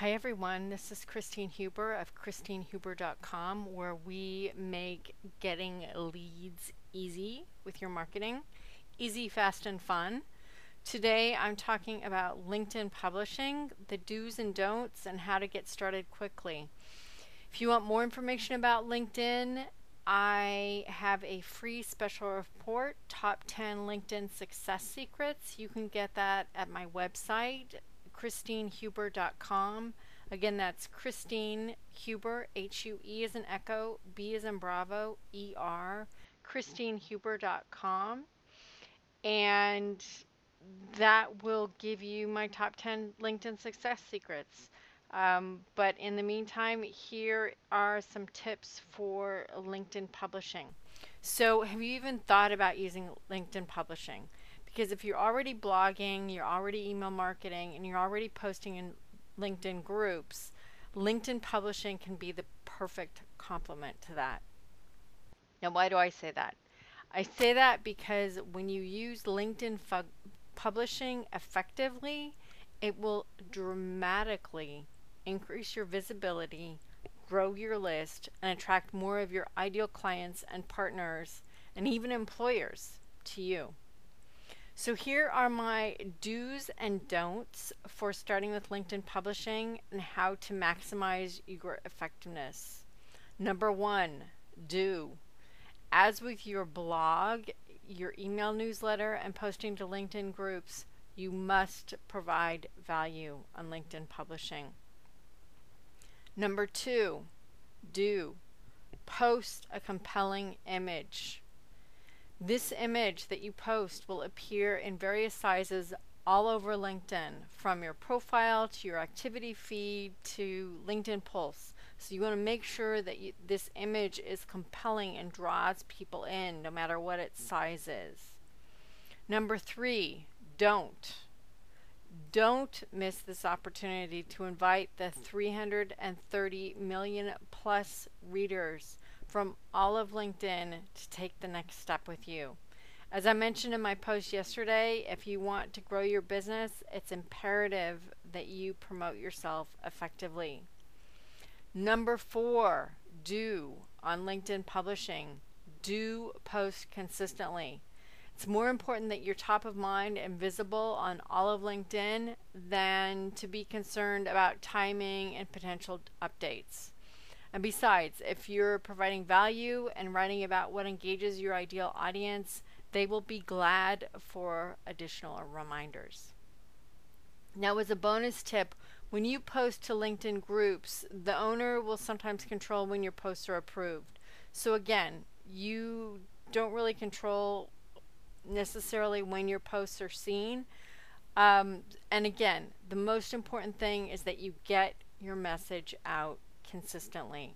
Hi everyone, this is Christine Huber of christinehuber.com where we make getting leads easy with your marketing. Easy, fast, and fun. Today I'm talking about LinkedIn publishing, the do's and don'ts, and how to get started quickly. If you want more information about LinkedIn, I have a free special report, Top 10 LinkedIn Success Secrets. You can get that at my website, christinehuber.com. Again, that's Christine Huber, H U E is an echo, B is in Bravo, E R, christinehuber.com. And that will give you my top 10 LinkedIn success secrets. Um, but in the meantime, here are some tips for LinkedIn publishing. So, have you even thought about using LinkedIn publishing? Because if you're already blogging, you're already email marketing, and you're already posting in LinkedIn groups, LinkedIn publishing can be the perfect complement to that. Now, why do I say that? I say that because when you use LinkedIn fu- publishing effectively, it will dramatically increase your visibility, grow your list, and attract more of your ideal clients and partners and even employers to you. So here are my do's and don'ts for starting with LinkedIn publishing and how to maximize your effectiveness. Number one, do. As with your blog, your email newsletter, and posting to LinkedIn groups, you must provide value on LinkedIn publishing. Number two, do. Post a compelling image. This image that you post will appear in various sizes all over LinkedIn, from your profile to your activity feed to LinkedIn Pulse. So you want to make sure that you, this image is compelling and draws people in no matter what its size is. Number three, don't. Don't miss this opportunity to invite the 330 million plus readers from all of LinkedIn to take the next step with you. As I mentioned in my post yesterday, if you want to grow your business, it's imperative that you promote yourself effectively. Number four, do on LinkedIn publishing. Do post consistently. It's more important that you're top of mind and visible on all of LinkedIn than to be concerned about timing and potential updates. And besides, if you're providing value and writing about what engages your ideal audience, they will be glad for additional reminders. Now, as a bonus tip, when you post to LinkedIn groups, the owner will sometimes control when your posts are approved. So, again, you don't really control necessarily when your posts are seen. Um, and again, the most important thing is that you get your message out consistently.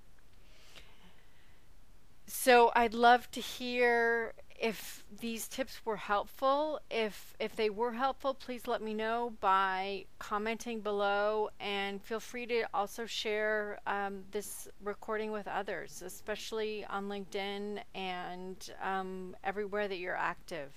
So I'd love to hear if these tips were helpful. If if they were helpful, please let me know by commenting below, and feel free to also share um, this recording with others, especially on LinkedIn and um, everywhere that you're active.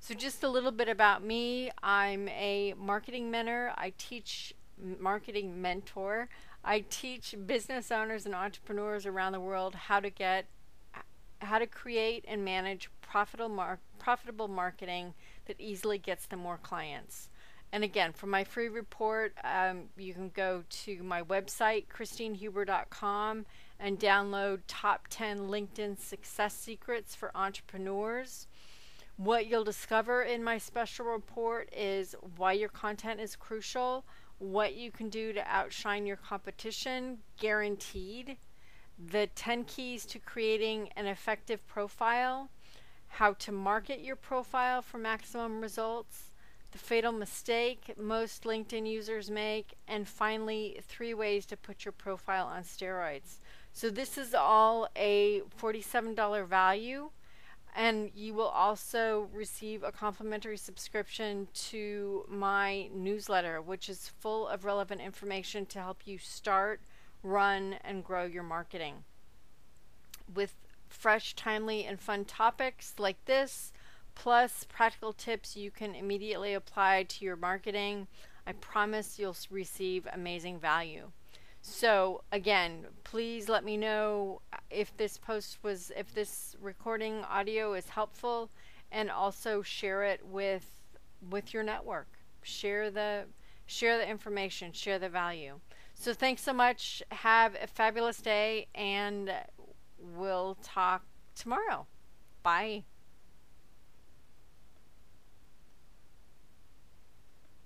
So just a little bit about me. I'm a marketing mentor. I teach marketing mentor. I teach business owners and entrepreneurs around the world how to get how to create and manage profitable mar- profitable marketing that easily gets them more clients. And again, for my free report, um, you can go to my website, christinehuber.com, and download Top 10 LinkedIn Success Secrets for Entrepreneurs. What you'll discover in my special report is why your content is crucial, what you can do to outshine your competition, guaranteed, the 10 keys to creating an effective profile, how to market your profile for maximum results, the fatal mistake most LinkedIn users make, and finally, three ways to put your profile on steroids. So, this is all a $47 value and you will also receive a complimentary subscription to my newsletter, which is full of relevant information to help you start, run, and grow your marketing. With fresh, timely, and fun topics like this, plus practical tips you can immediately apply to your marketing. I promise you'll receive amazing value. So, again, please let me know if this post was, if this recording audio is helpful and also share it with with your network. Share the share the information, share the value. So thanks so much. Have a fabulous day and we'll talk tomorrow. Bye.